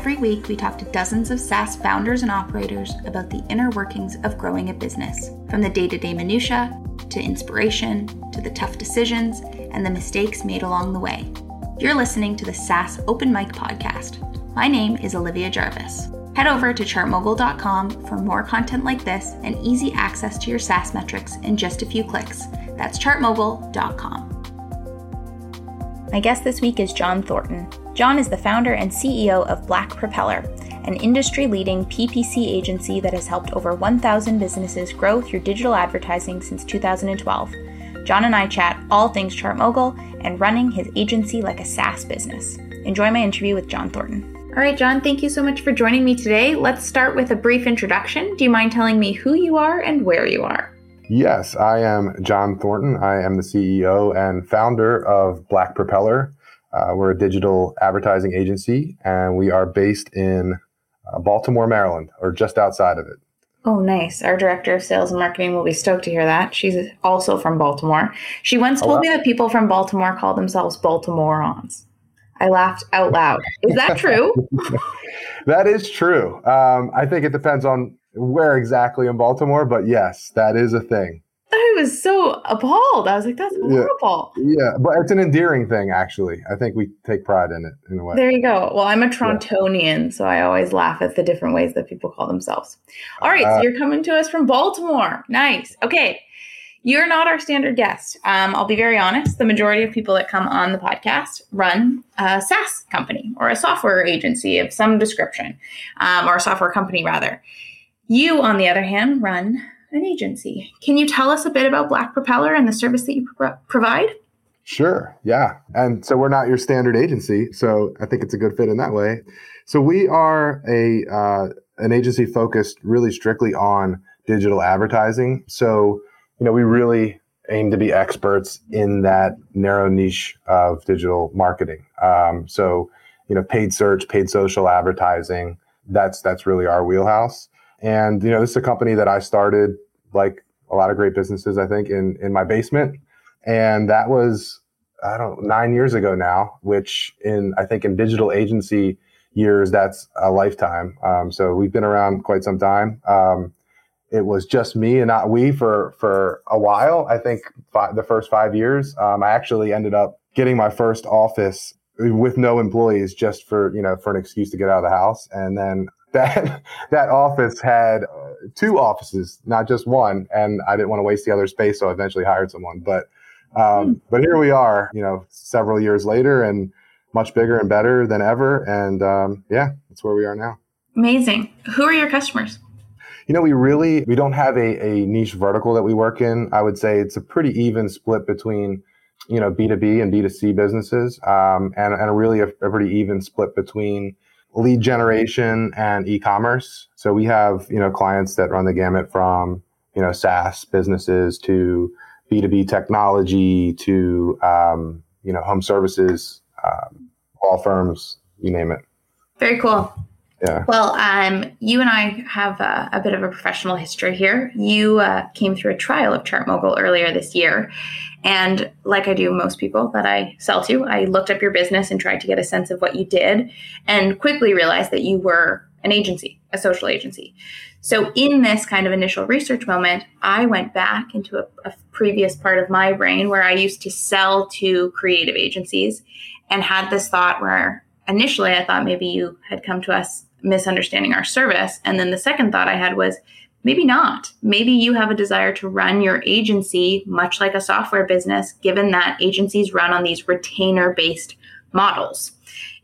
Every week, we talk to dozens of SaaS founders and operators about the inner workings of growing a business, from the day to day minutiae to inspiration to the tough decisions and the mistakes made along the way. You're listening to the SaaS Open Mic podcast. My name is Olivia Jarvis. Head over to chartmogul.com for more content like this and easy access to your SaaS metrics in just a few clicks. That's chartmogul.com. My guest this week is John Thornton. John is the founder and CEO of Black Propeller, an industry leading PPC agency that has helped over 1,000 businesses grow through digital advertising since 2012. John and I chat all things ChartMogul and running his agency like a SaaS business. Enjoy my interview with John Thornton. All right, John, thank you so much for joining me today. Let's start with a brief introduction. Do you mind telling me who you are and where you are? Yes, I am John Thornton. I am the CEO and founder of Black Propeller. Uh, we're a digital advertising agency, and we are based in uh, Baltimore, Maryland, or just outside of it. Oh, nice. Our director of sales and marketing will be stoked to hear that. She's also from Baltimore. She once oh, told oh, wow. me that people from Baltimore call themselves Baltimoreans. I laughed out loud. Is that true? that is true. Um, I think it depends on where exactly in Baltimore, but yes, that is a thing. I was so appalled. I was like, that's horrible. Yeah, yeah, but it's an endearing thing, actually. I think we take pride in it in a way. There you go. Well, I'm a Torontonian, yeah. so I always laugh at the different ways that people call themselves. All right, uh, so you're coming to us from Baltimore. Nice. Okay. You're not our standard guest. Um, I'll be very honest. The majority of people that come on the podcast run a SaaS company or a software agency of some description, um, or a software company rather. You, on the other hand, run an agency. Can you tell us a bit about Black Propeller and the service that you pro- provide? Sure. Yeah. And so we're not your standard agency. So I think it's a good fit in that way. So we are a uh, an agency focused really strictly on digital advertising. So you know, we really aim to be experts in that narrow niche of digital marketing. Um, so, you know, paid search, paid social advertising. That's that's really our wheelhouse. And you know, this is a company that I started like a lot of great businesses, I think, in in my basement. And that was I don't know, nine years ago now, which in I think in digital agency years, that's a lifetime. Um, so we've been around quite some time. Um, it was just me and not we for for a while. I think five, the first five years, um, I actually ended up getting my first office with no employees, just for you know for an excuse to get out of the house. And then that that office had uh, two offices, not just one. And I didn't want to waste the other space, so I eventually hired someone. But um, hmm. but here we are, you know, several years later, and much bigger and better than ever. And um, yeah, that's where we are now. Amazing. Who are your customers? You know, we really we don't have a, a niche vertical that we work in. I would say it's a pretty even split between you know B2B and B2C businesses, um, and and really a, a, pretty even split between lead generation and e-commerce. So we have you know clients that run the gamut from you know SaaS businesses to B2B technology to um, you know home services, um, law firms, you name it. Very cool. Yeah. Well, um, you and I have a, a, bit of a professional history here. You uh, came through a trial of ChartMogul earlier this year. And like I do most people that I sell to, I looked up your business and tried to get a sense of what you did and quickly realized that you were an agency, a social agency. So, in this kind of initial research moment, I went back into a, a previous part of my brain where I used to sell to creative agencies and had this thought where initially I thought maybe you had come to us misunderstanding our service. And then the second thought I had was maybe not. Maybe you have a desire to run your agency much like a software business, given that agencies run on these retainer based models.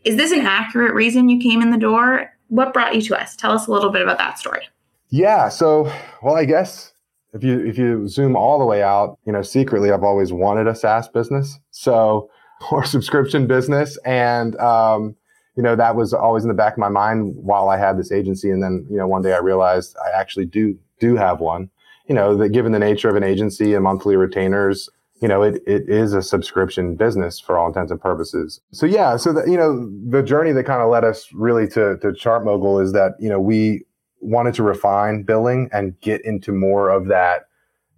Is this an accurate reason you came in the door? What brought you to us? Tell us a little bit about that story. Yeah. So, well, I guess if you if you zoom all the way out, you know, secretly, I've always wanted a SaaS business, so or subscription business, and um, you know, that was always in the back of my mind while I had this agency. And then, you know, one day I realized I actually do, do have one, you know, that given the nature of an agency and monthly retainers, you know, it, it is a subscription business for all intents and purposes. So yeah, so the, you know, the journey that kind of led us really to, to ChartMogul is that, you know, we wanted to refine billing and get into more of that,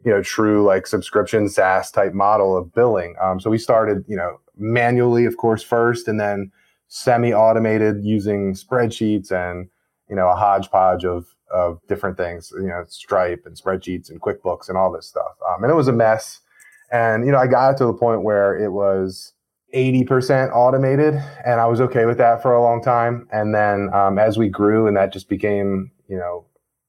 you know, true like subscription SaaS type model of billing. Um, so we started, you know, manually, of course, first, and then semi-automated using spreadsheets and you know a hodgepodge of of different things, you know, Stripe and spreadsheets and QuickBooks and all this stuff. Um, and it was a mess. And you know, I got to the point where it was 80% automated, and I was okay with that for a long time. And then um, as we grew, and that just became you know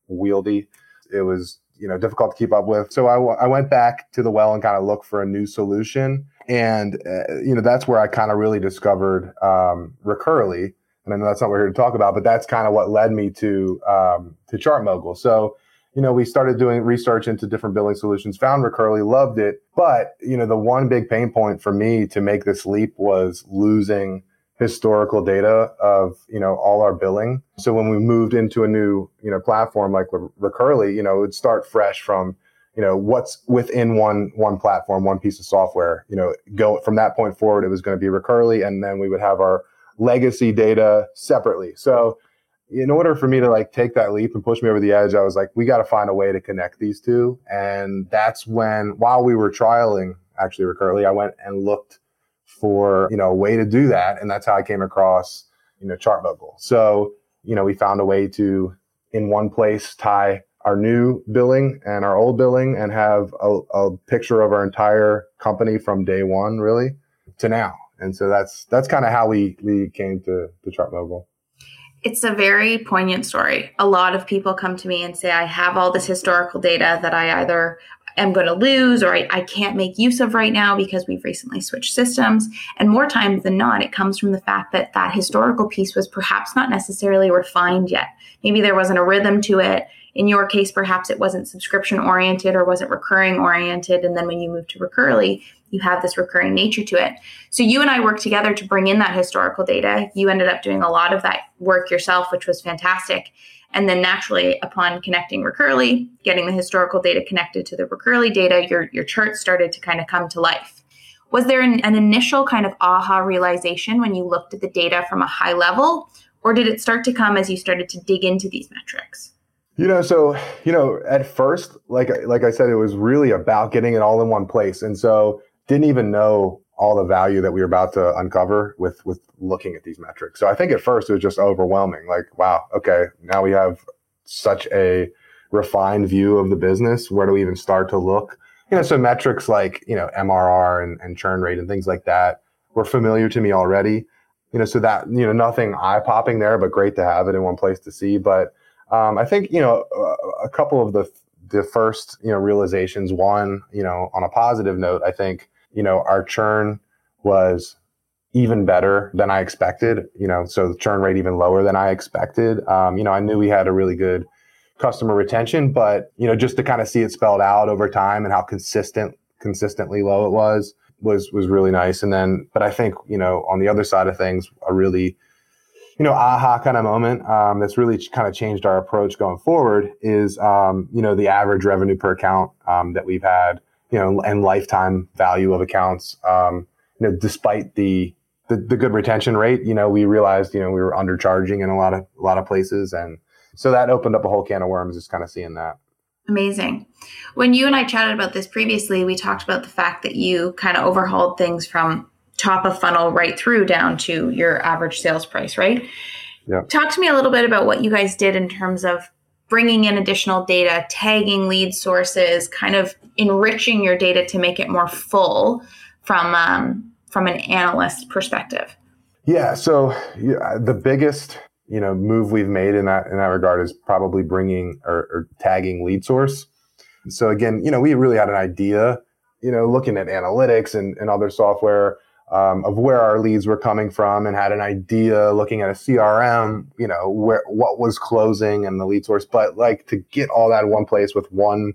wieldy, it was you know difficult to keep up with. So I, w- I went back to the well and kind of looked for a new solution. And uh, you know that's where I kind of really discovered um, Recurly, and I know that's not what we're here to talk about, but that's kind of what led me to um, to ChartMogul. So you know, we started doing research into different billing solutions, found Recurly, loved it. But, you know, the one big pain point for me to make this leap was losing historical data of, you know, all our billing. So when we moved into a new, you know, platform like Recurly, you know, it would start fresh from, you know, what's within one one platform, one piece of software. You know, go from that point forward, it was going to be Recurly, and then we would have our legacy data separately. So in order for me to like take that leap and push me over the edge, I was like, we got to find a way to connect these two. And that's when, while we were trialing actually Recurly, I went and looked for, you know, a way to do that. And that's how I came across, you know, ChartMogul. So, you know, we found a way to, in one place, tie our new billing and our old billing and have a, a picture of our entire company from day one, really, to now. And so that's, that's kind of how we, we came to, to ChartMogul. It's a very poignant story. A lot of people come to me and say, I have all this historical data that I either am going to lose or I, I, can't make use of right now because we've recently switched systems. And more times than not, it comes from the fact that that historical piece was perhaps not necessarily refined yet. Maybe there wasn't a rhythm to it. In your case, perhaps it wasn't subscription oriented or wasn't recurring oriented. And then when you move to Recurly, you have this recurring nature to it. So you and I worked together to bring in that historical data. You ended up doing a lot of that work yourself, which was fantastic. And then naturally, upon connecting Recurly, getting the historical data connected to the Recurly data, your, your chart started to kind of come to life. Was there an, an initial kind of aha realization when you looked at the data from a high level, or did it start to come as you started to dig into these metrics? You know, so you know, at first, like like I said, it was really about getting it all in one place, and so didn't even know all the value that we were about to uncover with with looking at these metrics. So I think at first it was just overwhelming. Like, wow, okay, now we have such a refined view of the business. Where do we even start to look? You know, so metrics like you know MRR and, and churn rate and things like that were familiar to me already. You know, so that you know nothing eye popping there, but great to have it in one place to see. But um, I think you know a, couple of the the first you know realizations. One, you know, on a positive note, I think you know, our churn was even better than I expected. You know, so the churn rate even lower than I expected. Um, you know, I knew we had a really good customer retention, but you know, just to kind of see it spelled out over time and how consistent, consistently low it was, was was really nice. And then, but I think you know, on the other side of things, a really you know, aha kind of moment um, that's really kind of changed our approach going forward is, um, you know, the average revenue per account um, that we've had you know, and lifetime value of accounts. Um, you know, despite the, the, the good retention rate, you know, we realized, you know, we were undercharging in a lot of a lot of places, and so that opened up a whole can of worms. Just kind of seeing that. Amazing. When you and I chatted about this previously, we talked about the fact that you kind of overhauled things from top of funnel right through down to your average sales price, right? Yeah. Talk to me a little bit about what you guys did in terms of bringing in additional data, tagging lead sources, kind of enriching your data to make it more full from um, from an analyst perspective. Yeah. So yeah, the biggest you know move we've made in that in that regard is probably bringing or, or tagging lead source. So again, you know, we really had an idea, you know, looking at analytics and, and other software um, of where our leads were coming from and had an idea looking at a CRM, you know, where what was closing and the lead source. But like to get all that in one place with one,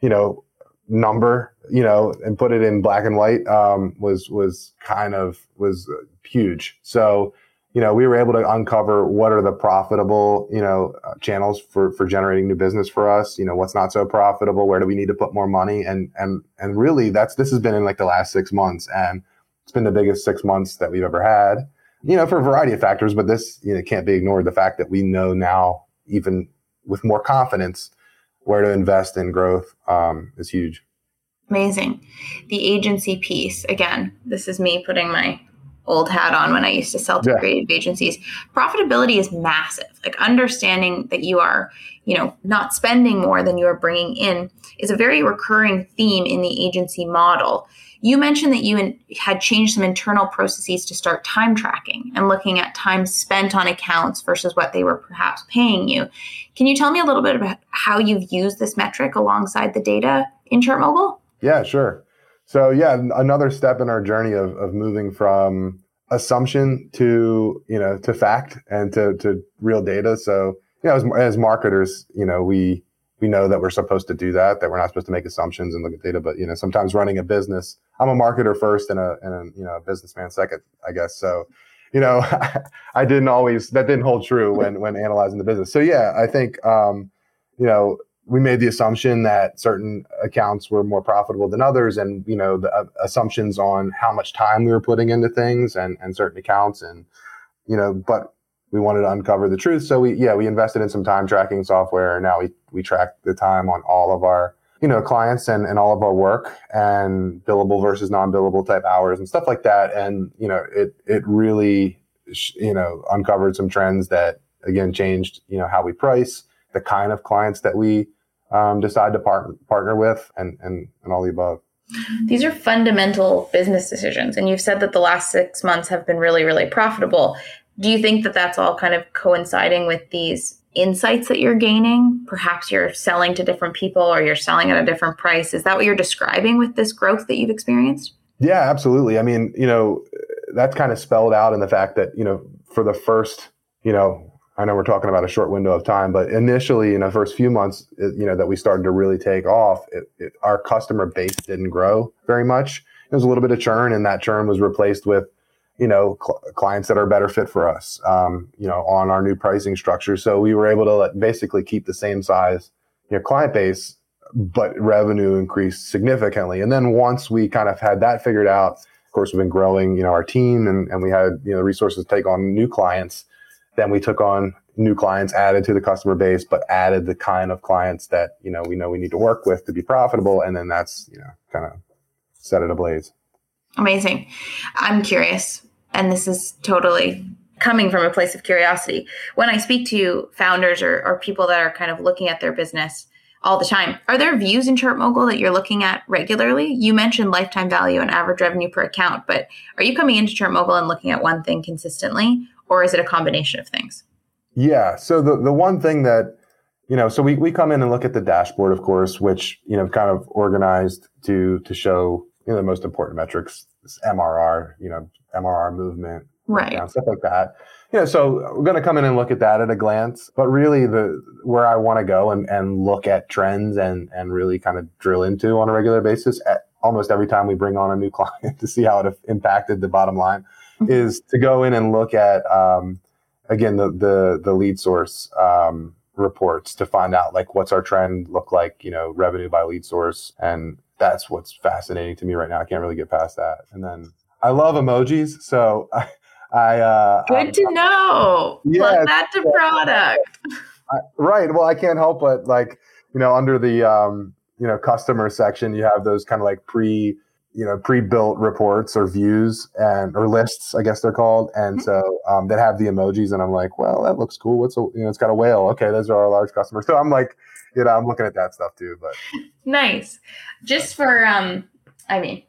you know, number, you know, and put it in black and white um, was was kind of was huge. So you know, we were able to uncover what are the profitable, you know, uh, channels for for generating new business for us. You know, what's not so profitable. Where do we need to put more money? And and and really, that's this has been in like the last six months and it's been the biggest six months that we've ever had, you know, for a variety of factors, but this, you know, can't be ignored. The fact that we know now, even with more confidence, where to invest in growth um, is huge. Amazing. The agency piece, again, this is me putting my old hat on when I used to sell to Yeah. creative agencies. Profitability is massive. Like understanding that you are, you know, not spending more than you are bringing in is a very recurring theme in the agency model. You mentioned that you in, had changed some internal processes to start time tracking and looking at time spent on accounts versus what they were perhaps paying you. Can you tell me a little bit about how you've used this metric alongside the data in ChartMogul? Yeah, sure. So yeah, another step in our journey of, of moving from assumption to you know to fact and to, to real data. So you know, as, as marketers, you know we we know that we're supposed to do that. That we're not supposed to make assumptions and look at data. But you know, sometimes running a business, I'm a marketer first and a and a you know a businessman second, I guess. So you know, I didn't always that didn't hold true when when analyzing the business. So yeah, I think um, you know we made the assumption that certain accounts were more profitable than others and you know the uh, assumptions on how much time we were putting into things and and certain accounts and you know but we wanted to uncover the truth. So we yeah we invested in some time tracking software and now we we track the time on all of our you know clients and, and all of our work and billable versus non-billable type hours and stuff like that. And you know it it really you know uncovered some trends that again changed you know how we price the kind of clients that we um, decide to part- partner with and, and, and all the above. These are fundamental business decisions. And you've said that the last six months have been really, really profitable. Do you think that that's all kind of coinciding with these insights that you're gaining? Perhaps you're selling to different people or you're selling at a different price. Is that what you're describing with this growth that you've experienced? Yeah, absolutely. I mean, you know, that's kind of spelled out in the fact that, you know, for the first, you know, I know we're talking about a short window of time, but initially in the first few months, it, you know, that we started to really take off, it, it, our customer base didn't grow very much. There was a little bit of churn, and that churn was replaced with, you know, cl- clients that are better fit for us, um, you know, on our new pricing structure. So we were able to let, basically keep the same size, you know, client base, but revenue increased significantly. And then once we kind of had that figured out, of course, we've been growing, you know, our team, and, and we had you know the resources to take on new clients then we took on new clients added to the customer base but added the kind of clients that you know we know we need to work with to be profitable and then that's you know kind of set it ablaze Amazing. I'm curious, and this is totally coming from a place of curiosity. When I speak to founders or, or people that are kind of looking at their business all the time, are there views in ChartMogul that you're looking at regularly? You mentioned lifetime value and average revenue per account, but are you coming into ChartMogul and looking at one thing consistently, or is it a combination of things? yeah so the, the one thing that you know so we, we come in and look at the dashboard of course which you know kind of organized to to show you know the most important metrics this mrr you know mrr movement Right. down, stuff like that. Yeah, so we're going to come in and look at that at a glance, but really the where I want to go and, and look at trends and and really kind of drill into on a regular basis at almost every time we bring on a new client to see how it impacted the bottom line. Is to go in and look at um, again the the the lead source um, reports to find out like what's our trend look like you know revenue by lead source. And that's what's fascinating to me right now. I can't really get past that. And then i love emojis. So i i uh Good I'm- to know. Yeah, Plug that to product. I, right. Well i can't help but like you know under the um you know customer section you have those kind of like pre you know pre-built reports or views and or lists i guess they're called and so um, that have the emojis and i'm like well that looks cool what's a you know it's got a whale okay those are our large customers so i'm like you know i'm looking at that stuff too but Nice. Just for um I mean,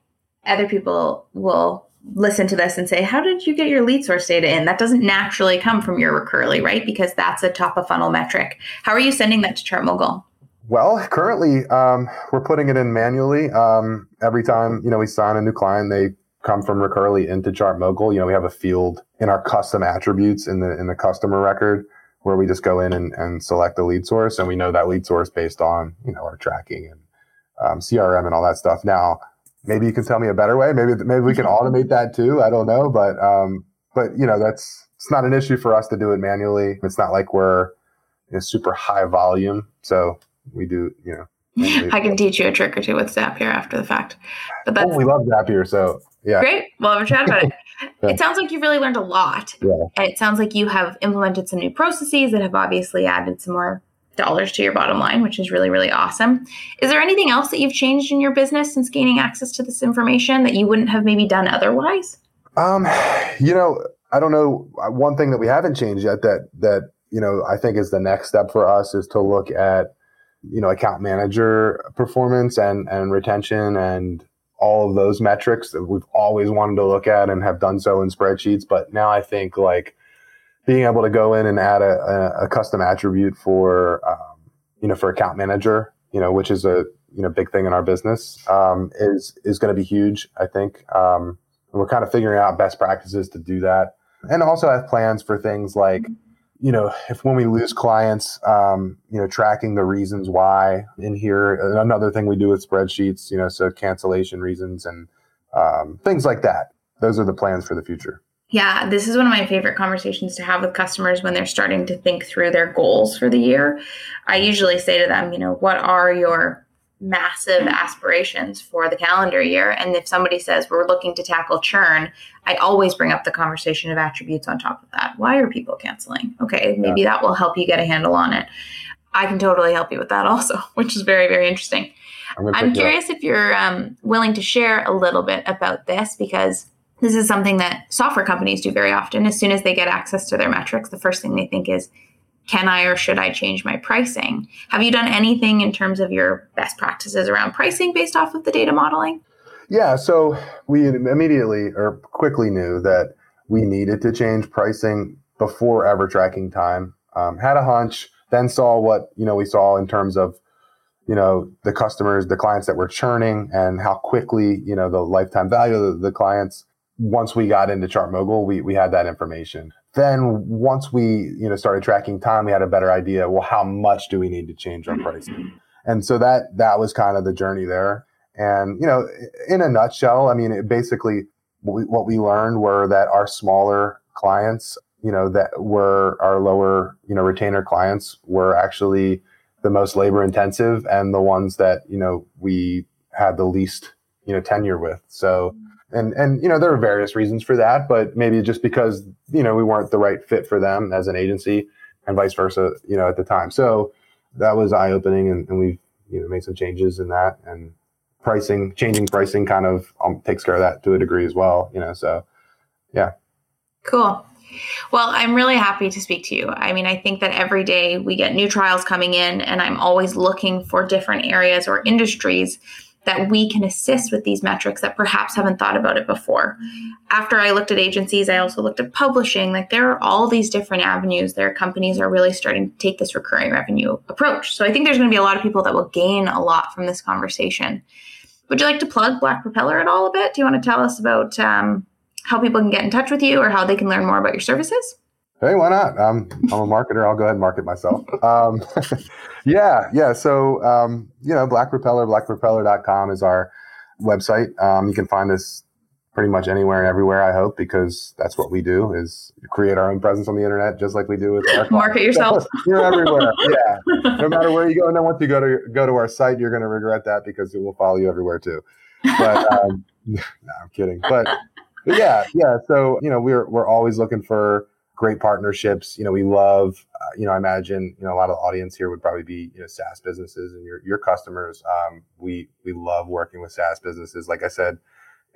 other people will listen to this and say, "How did you get your lead source data in?" That doesn't naturally come from your Recurly, right? Because that's a top of funnel metric. How are you sending that to ChartMogul? Well, currently, um, we're putting it in manually. Um, every time you know we sign a new client, they come from Recurly into ChartMogul. You know, we have a field in our custom attributes in the in the customer record where we just go in and, and select the lead source, and we know that lead source based on you know our tracking and um, CRM and all that stuff. Now, maybe you can tell me a better way. Maybe maybe we can automate that too. I don't know, but um, but you know that's it's not an issue for us to do it manually. It's not like we're you know, super high volume, so we do you know. I can teach you a trick or two with Zapier after the fact. But that's Oh, we love Zapier, so yeah. great. We'll have a chat about it. Yeah. It sounds like you've really learned a lot. Yeah. And it sounds like you have implemented some new processes that have obviously added some more dollars to your bottom line, which is really, really awesome. Is there anything else that you've changed in your business since gaining access to this information that you wouldn't have maybe done otherwise? Um, you know, I don't know. One thing that we haven't changed yet that that you know I think is the next step for us is to look at you know account manager performance and and retention and all of those metrics that we've always wanted to look at and have done so in spreadsheets. But now I think like being able to go in and add a, a, custom attribute for um, you know for account manager, you know, which is a you know big thing in our business, um, is is going to be huge. I think um, we're kind of figuring out best practices to do that, and also have plans for things like you know, if when we lose clients, um, you know, tracking the reasons why in here. Another thing we do with spreadsheets, you know, so cancellation reasons and um, things like that. Those are the plans for the future. Yeah, this is one of my favorite conversations to have with customers when they're starting to think through their goals for the year. I usually say to them, you know, what are your massive aspirations for the calendar year. And if somebody says we're looking to tackle churn, I always bring up the conversation of attributes on top of that. Why are people canceling? Okay, maybe yeah. that will help you get a handle on it. I can totally help you with that also, which is very, very interesting. I'm, I'm curious if you're um, willing to share a little bit about this because this is something that software companies do very often. As soon as they get access to their metrics, the first thing they think is, can I or should I change my pricing? Have you done anything in terms of your best practices around pricing based off of the data modeling? Yeah, so we immediately or quickly knew that we needed to change pricing before ever tracking time. Um, had a hunch, then saw what you know we saw in terms of you know the customers, the clients that were churning, and how quickly you know the lifetime value of the, the clients. Once we got into ChartMogul, we we had that information then once we you know started tracking time we had a better idea well how much do we need to change our mm-hmm. pricing? And so that that was kind of the journey there. And you know in a nutshell i mean it basically what we, what we learned were that our smaller clients you know that were our lower you know retainer clients were actually the most labor intensive and the ones that you know we had the least you know tenure with. So mm-hmm. And and you know there are various reasons for that but maybe just because you know we weren't the right fit for them as an agency and vice versa you know at the time. So that was eye opening and, and we you know made some changes in that and pricing changing pricing kind of um, takes care of that to a degree as well you know so yeah. Cool. Well, I'm really happy to speak to you. I mean, I think that every day we get new trials coming in, and I'm always looking for different areas or industries that we can assist with these metrics that perhaps haven't thought about it before. After I looked at agencies, I also looked at publishing. Like there are all these different avenues there. Companies are really starting to take this recurring revenue approach. So I think there's going to be a lot of people that will gain a lot from this conversation. Would you like to plug Black Propeller at all a bit? Do you want to tell us about um, how people can get in touch with you or how they can learn more about your services? Hey, why not? I'm I'm a marketer. I'll go ahead and market myself. Um, yeah, yeah. So, um, you know, Black Propeller, blackpropeller.com is our website. Um, you can find us pretty much anywhere and everywhere, I hope, because that's what we do is create our own presence on the internet, just like we do with our market yourself. you're everywhere. Yeah. No matter where you go. And then once you go to go to our site, you're going to regret that because it will follow you everywhere too. But um, no, I'm kidding. But, but yeah, yeah. So, you know, we're, we're always looking for, great partnerships. You know, we love, uh, you know, I imagine, you know, a lot of the audience here would probably be, you know, SaaS businesses and your, your customers. Um, we, we love working with SaaS businesses. Like I said,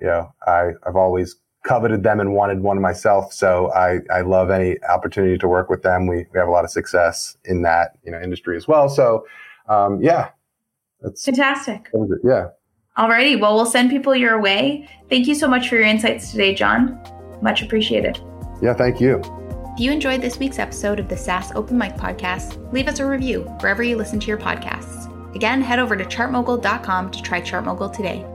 you know, I, I've always coveted them and wanted one myself. So I, I love any opportunity to work with them. We, we have a lot of success in that, you know, industry as well. So, um, yeah, that's fantastic. That yeah. Alrighty. Well, we'll send people your way. Thank you so much for your insights today, John. Much appreciated. Yeah. Thank you. If you enjoyed this week's episode of the SaaS Open Mic podcast, leave us a review wherever you listen to your podcasts. Again, head over to chartmogul.com to try ChartMogul today.